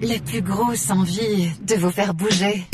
la plus grosse envie de vous faire bouger.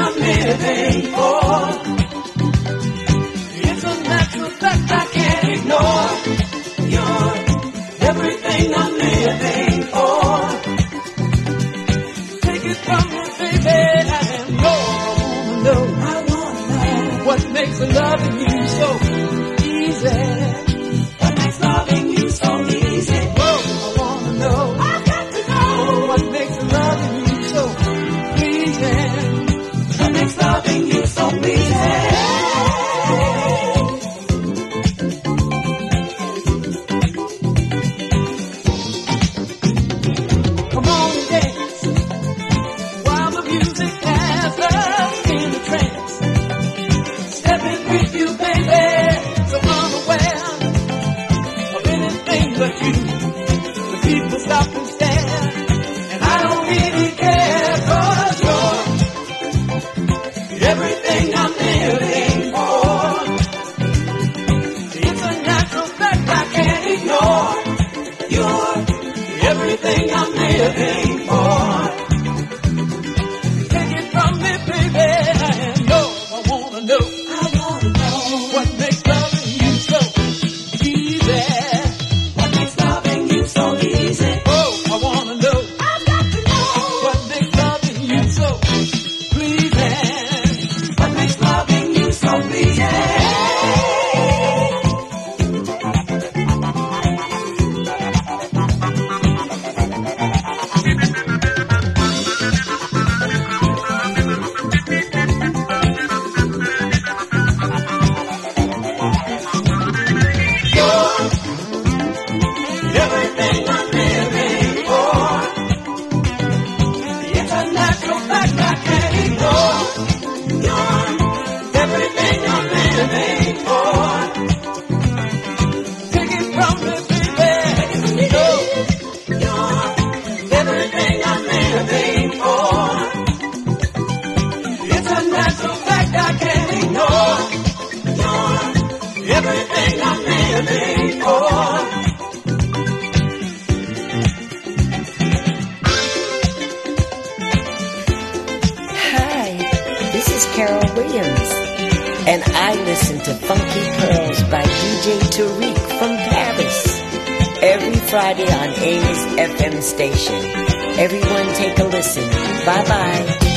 I'm living for. It's a natural fact I can't ignore. You're everything I'm living for. Take it from me, baby, I want. What makes loving you so? FM station. Everyone take a listen. Bye bye.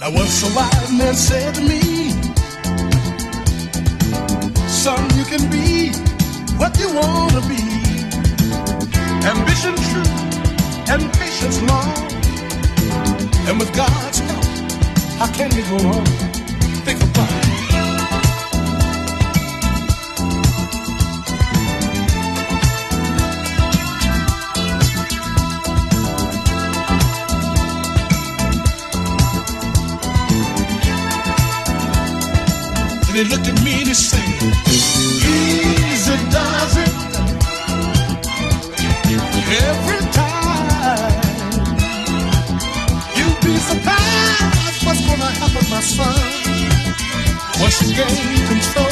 Now once a wise man said to me, son, you can be what you want to be. Ambition true and patience long. And with God's help, how can you go wrong? they look at me, they say, Easy does it. Every time. You'd be surprised what's gonna happen, my son. Once you gain control.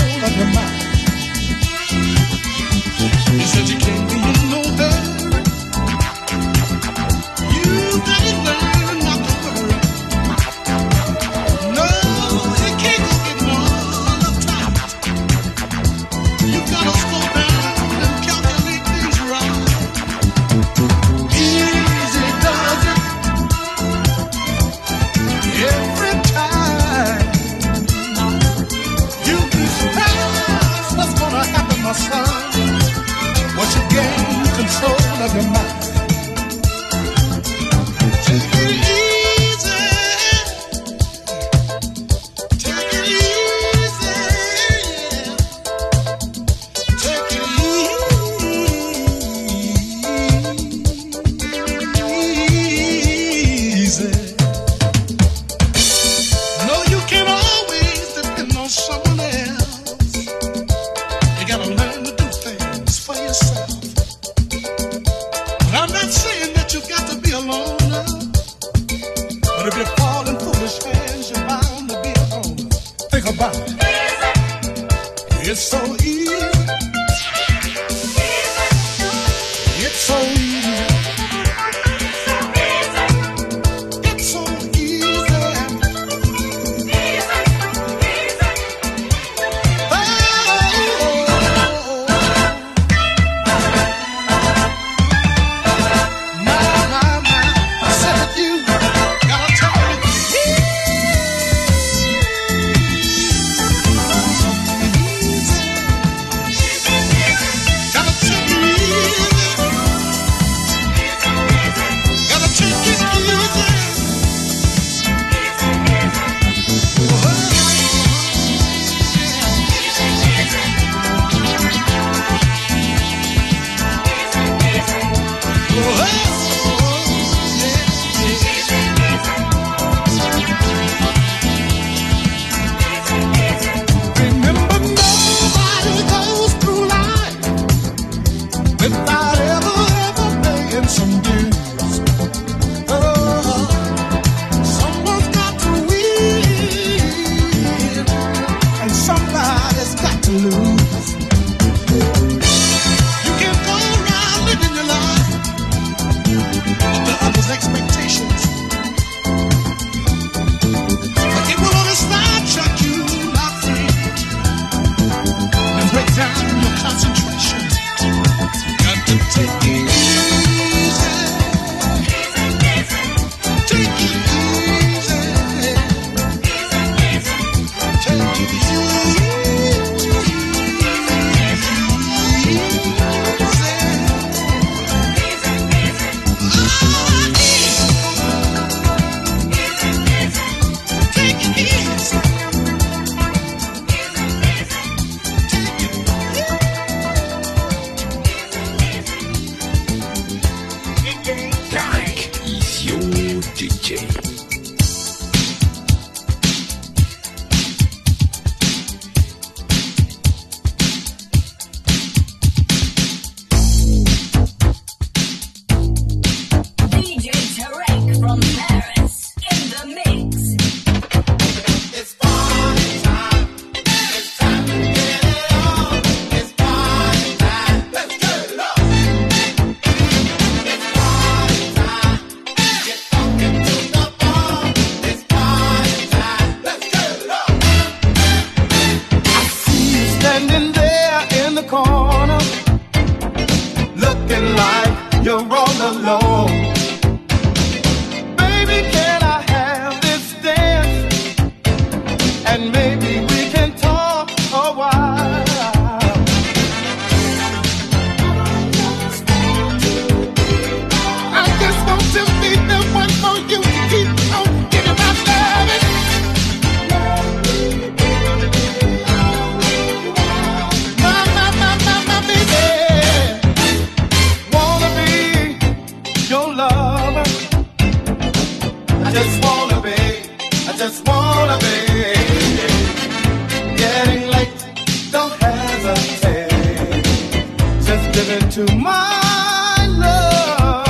Give my love.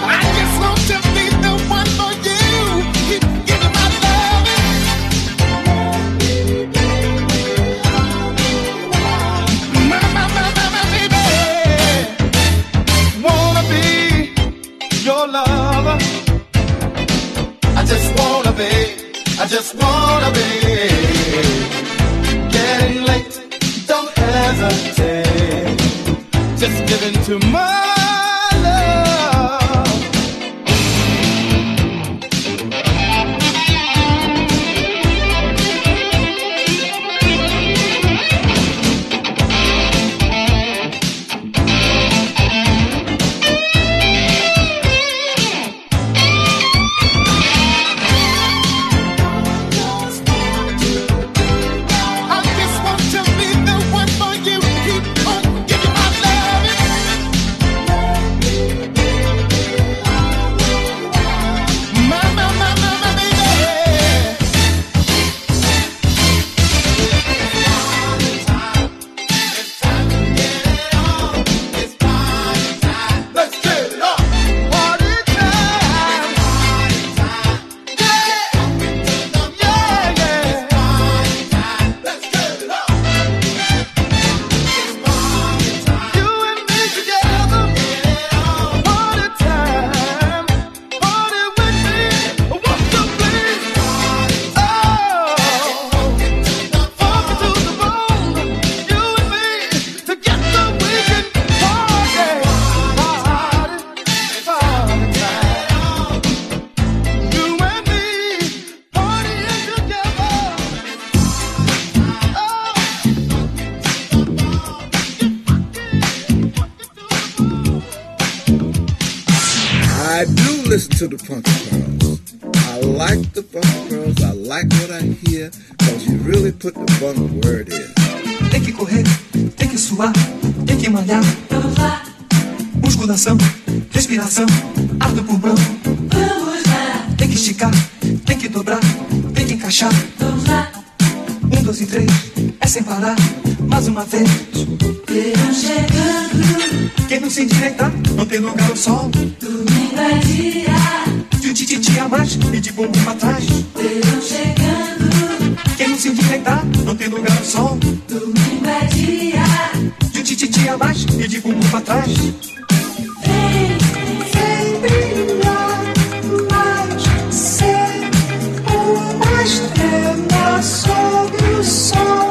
I just want to be the one for you. My, my baby. Wanna be your lover. I just wanna be, I just wanna be. Just give in to listen to the Funky Pearls. I like the Funky Pearls. I like what I hear because you really put the funk word in. Tem que correr, tem que suar, tem que malhar. Vamos lá. Musculação, respiração, ar do pulmão. Vamos lá. Tem que esticar, tem que dobrar, tem que encaixar. Vamos lá. Um, dois e três, sem parar. Mais uma vez. Verão chegando. Quem não se endireitar, não tem lugar ao sol. Domingo é dia. De um tititi a mais e de bumbum pra trás. Verão chegando. Quem não se endireitar, não tem lugar ao sol. Domingo é dia. De um tititi a mais e de bumbum pra trás. Vem, vem brilhar mais, ser uma estrela sobre o sol.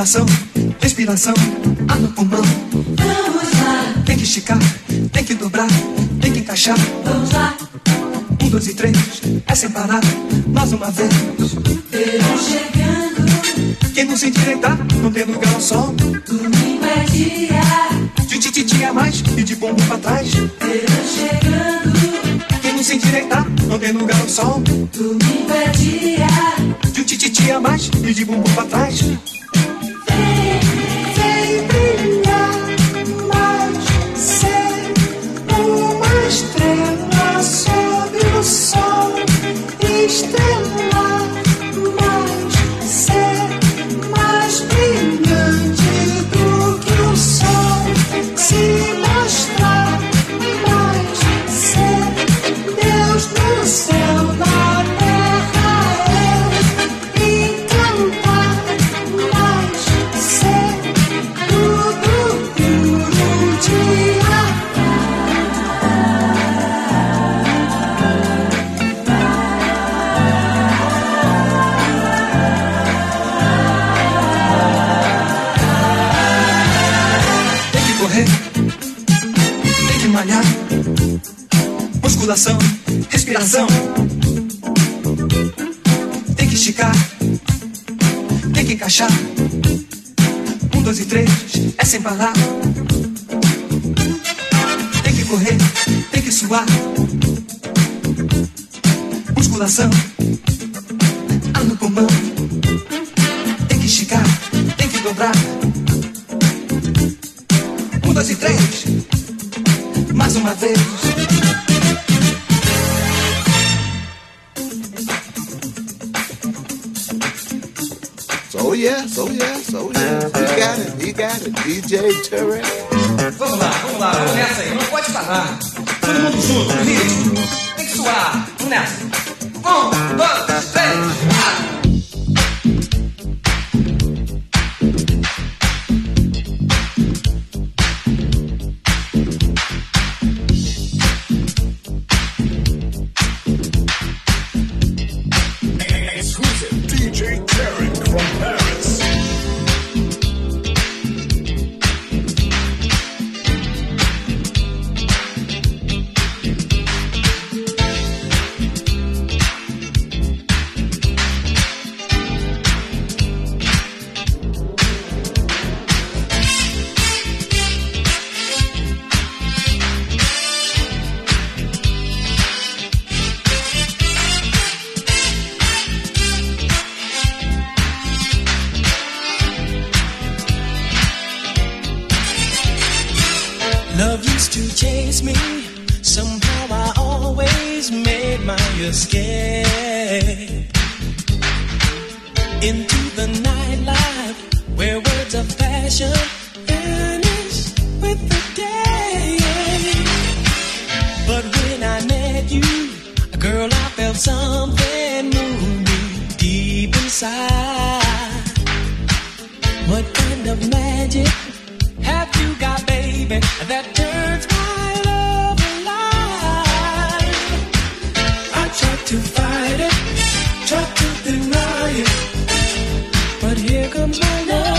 Musculação, respiração, ar no pulmão. Vamos lá. Tem que esticar, tem que dobrar, tem que encaixar. Vamos lá. Um, dois e três, é sem parar, mais uma vez. Verão chegando. Quem não se endireitar, não tem lugar ao sol. Domingo é dia. De tititi a mais e de bumbum pra trás. Verão chegando. Quem não se endireitar, não tem lugar ao sol. Domingo é dia. De tititi a mais e de bumbum pra trás. Vem, musculação, respiração. Tem que esticar, tem que encaixar. Um, dois e três, é sem parar. Tem que correr, tem que suar. Musculação, ar no pulmão. Tem que esticar, tem que dobrar. Um, dois e três, mais uma vez. yes, oh yes, oh yes. He got it, he got it. DJ Tarek. Vamos lá, vamos lá, vamos nessa aí. Não pode parar. Todo mundo junto, ritmo. Tem que suar. Vamos nessa. Um, dois, três, quatro. that.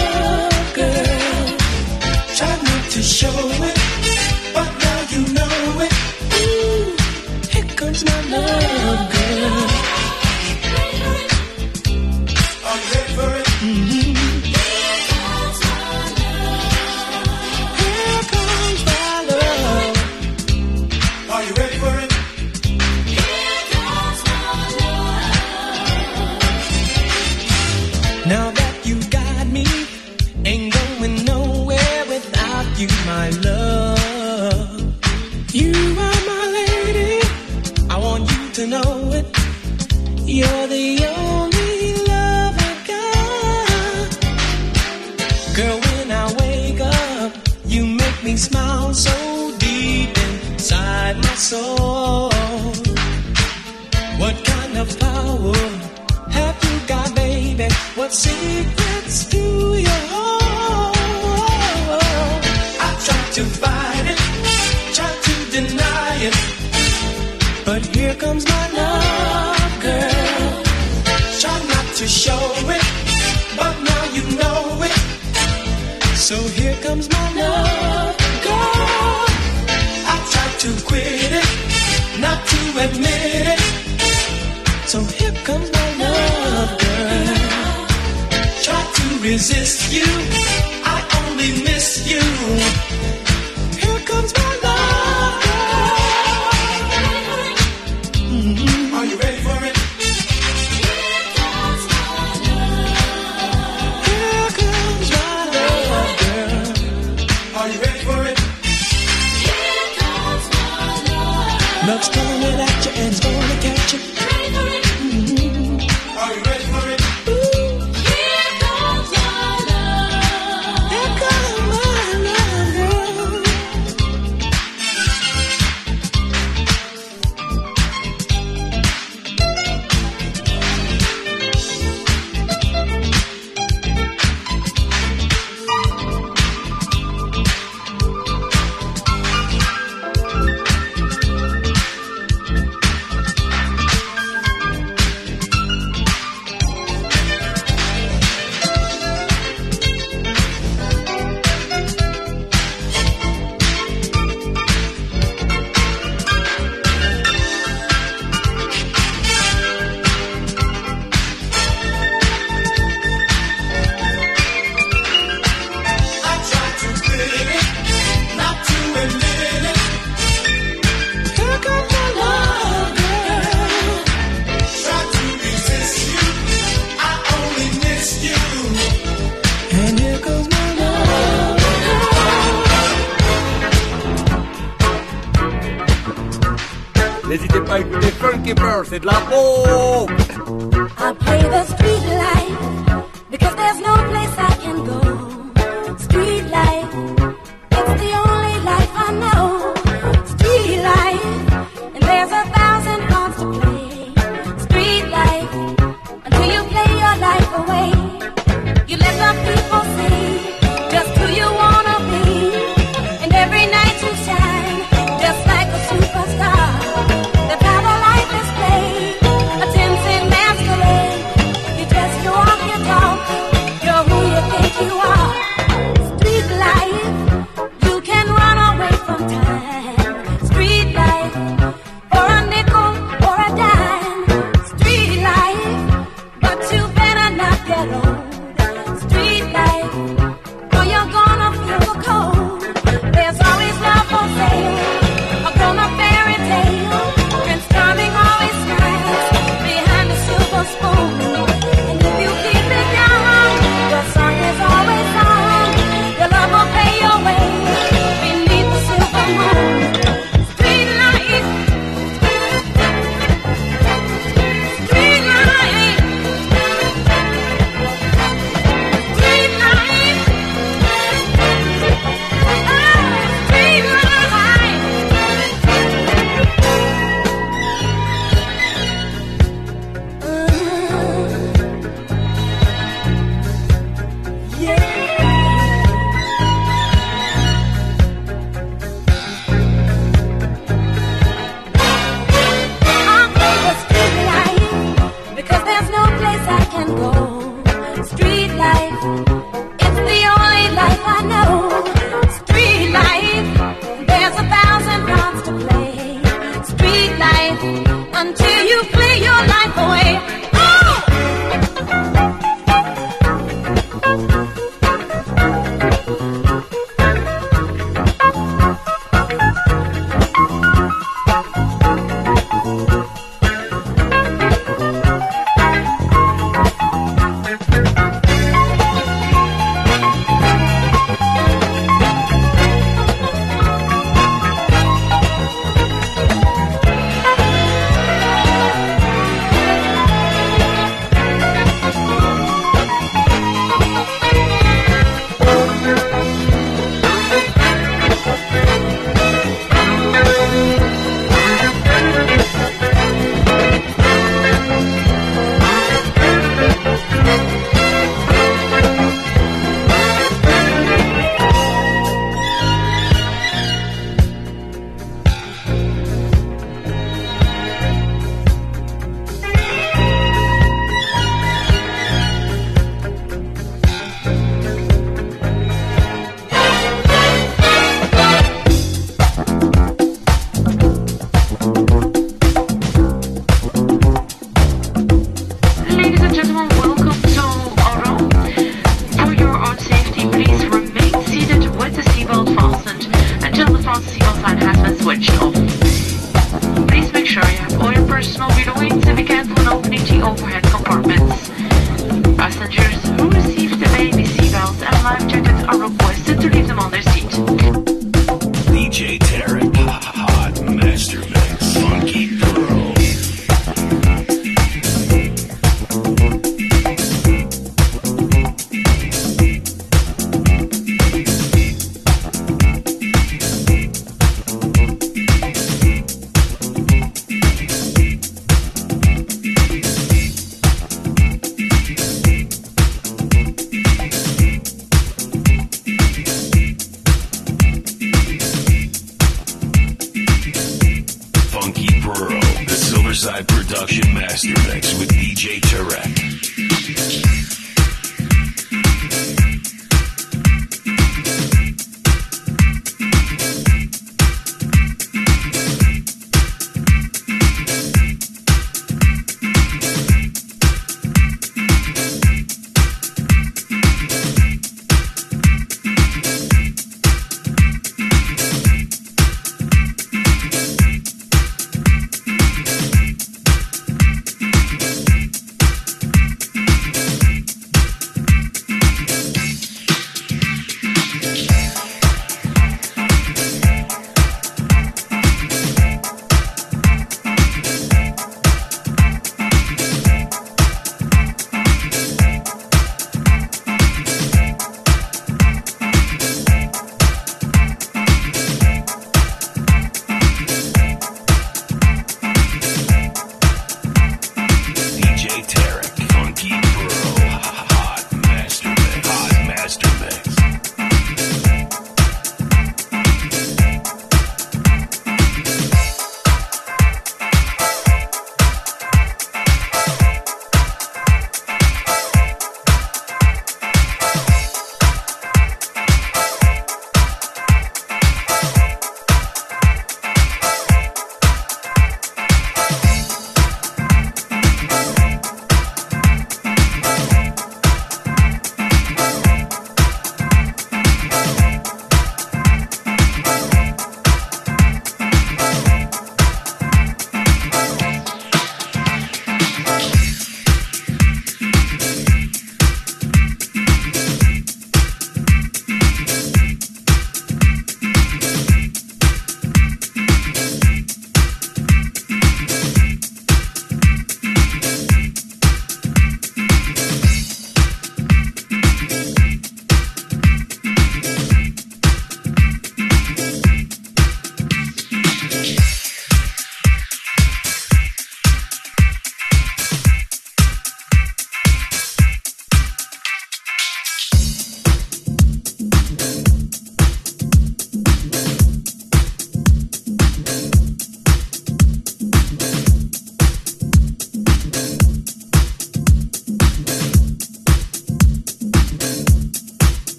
Love's coming at you and it's gonna catch you. Ready for it? Mm-hmm. Are you ready?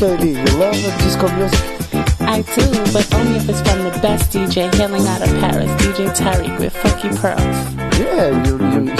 You love disco music? I do, but only if it's from the best DJ hailing out of Paris, DJ Tarek with Funky Pearls. Yeah, you, you,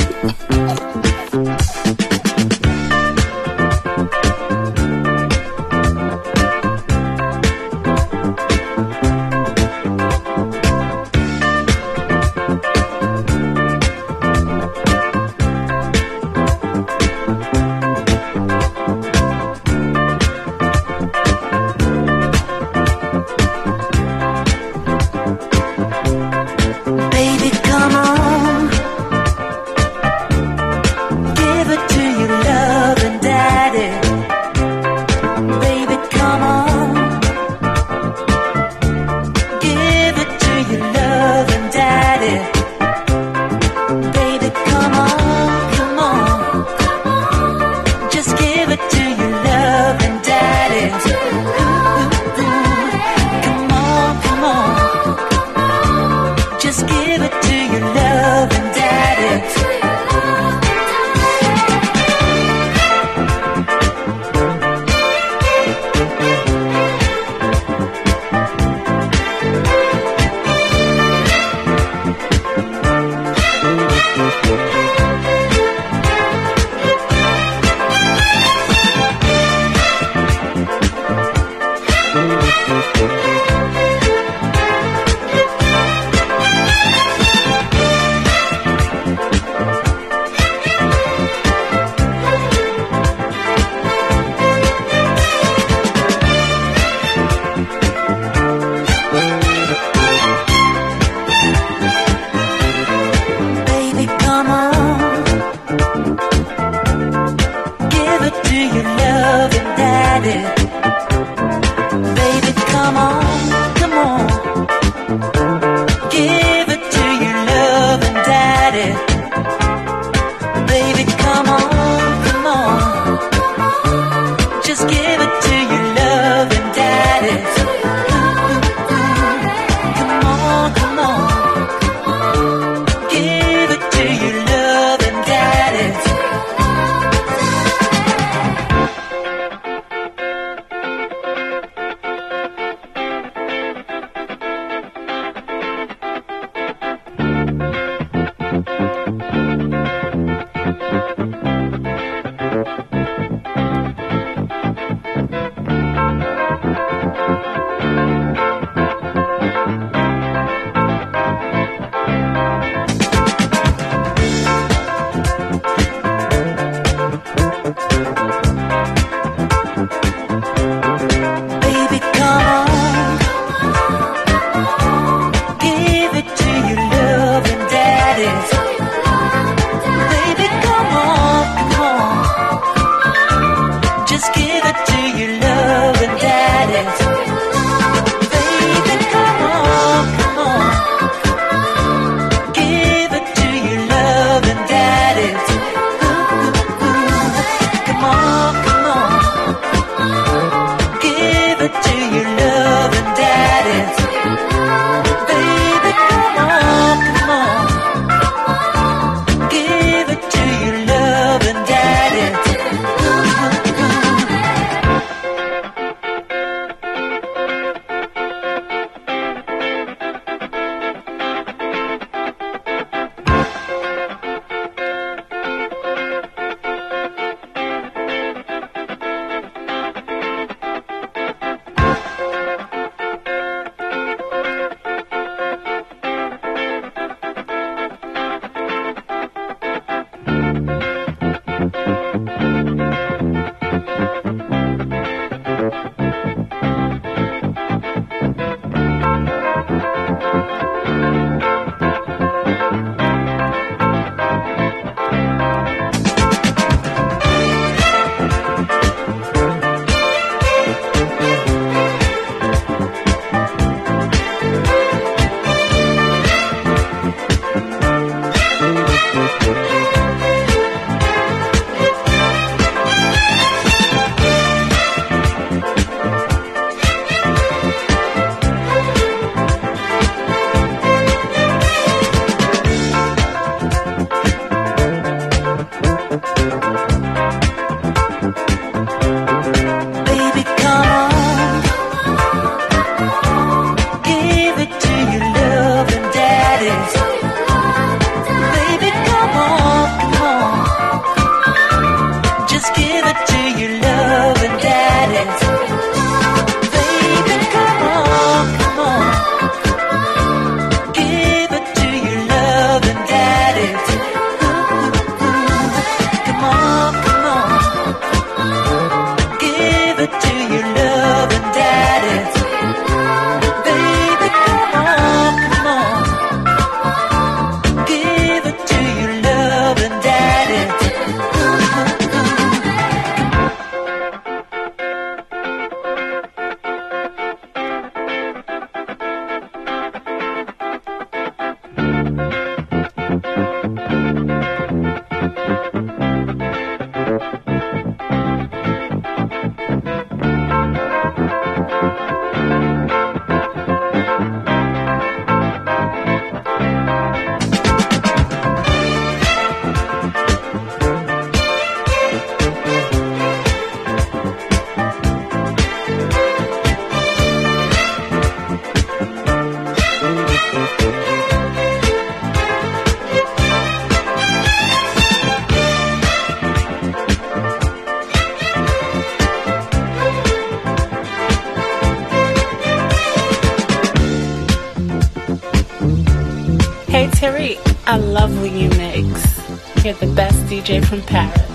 DJ from Paris.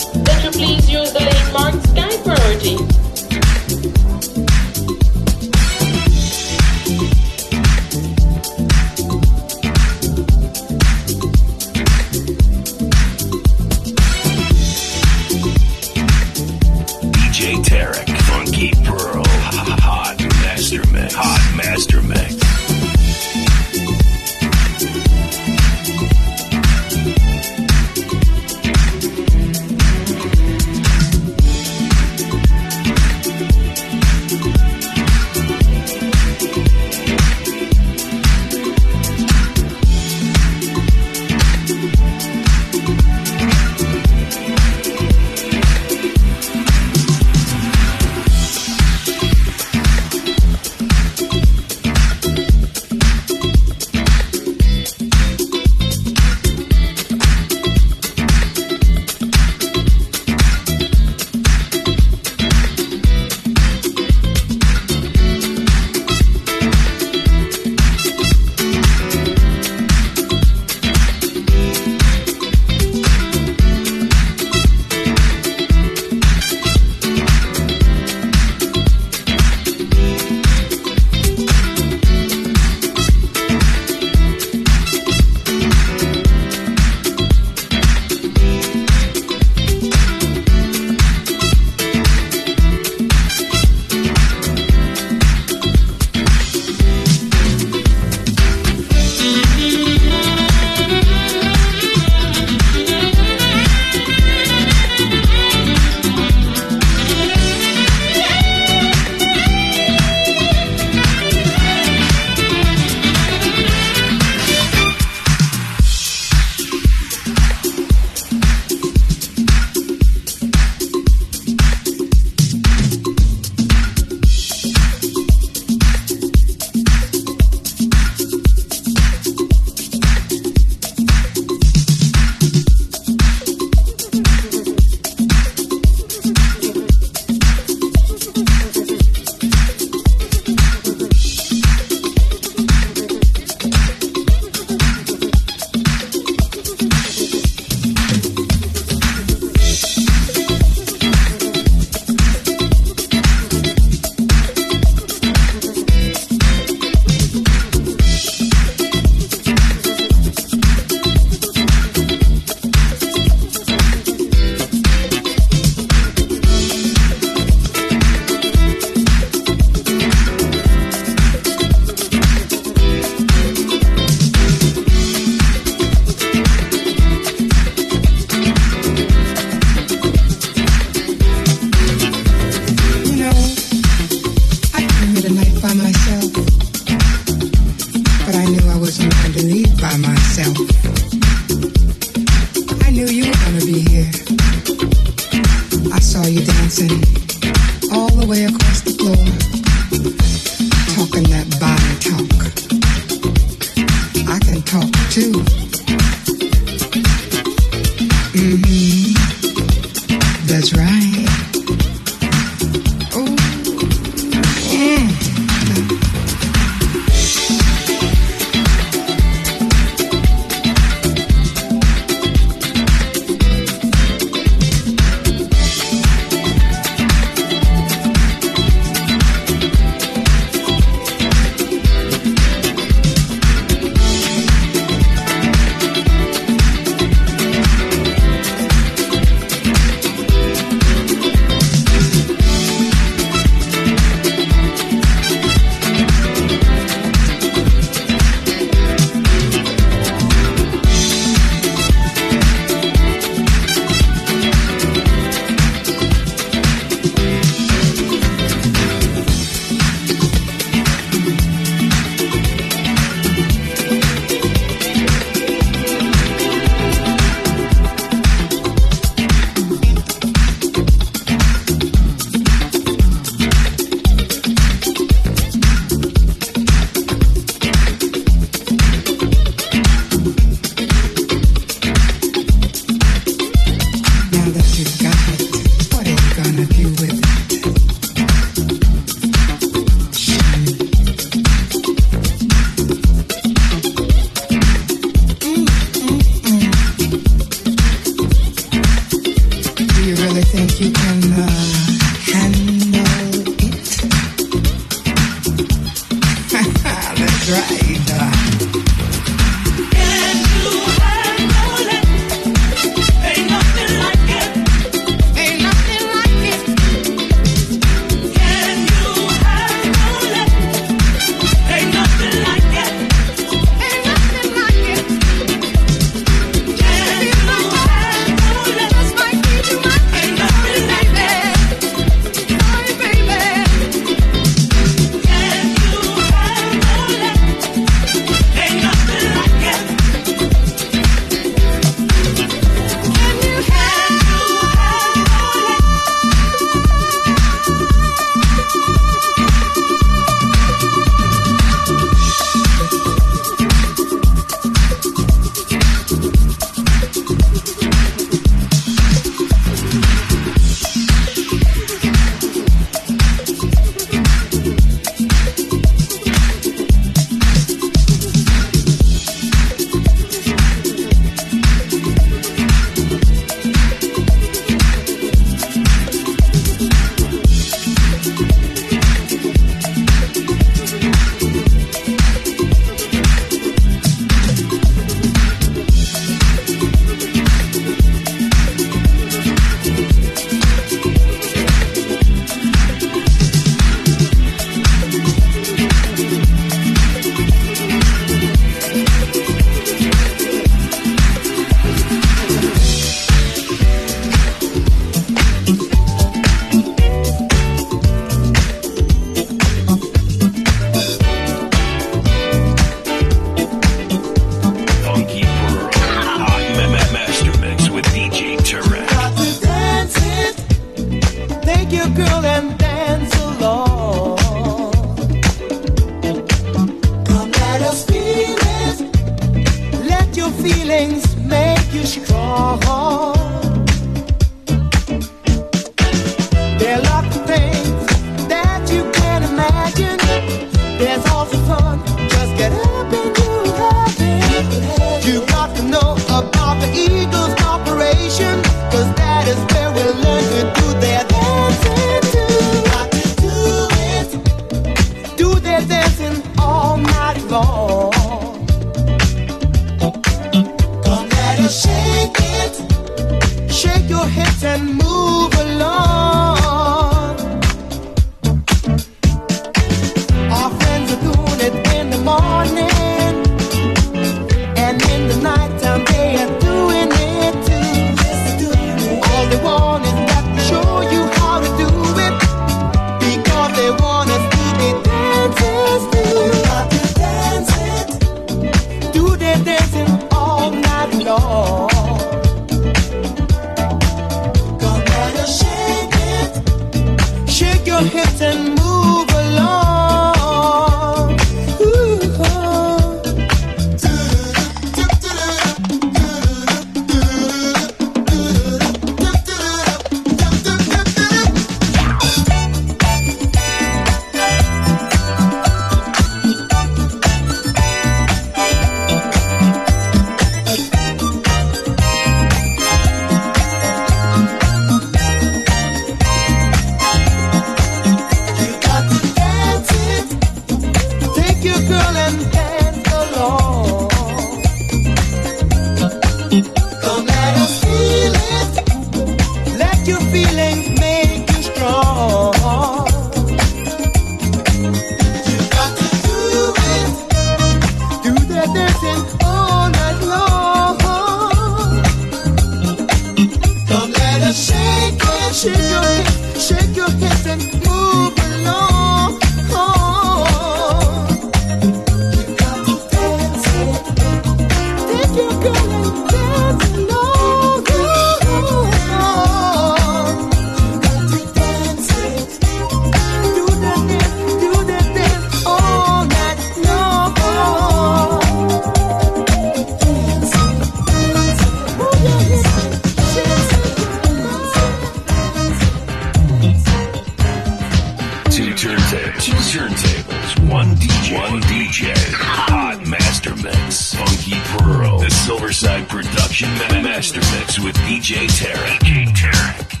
DJ, Hot Master Mix, Funky Pearl, the Silverside Production Master Mix with DJ Tarek. Tarek.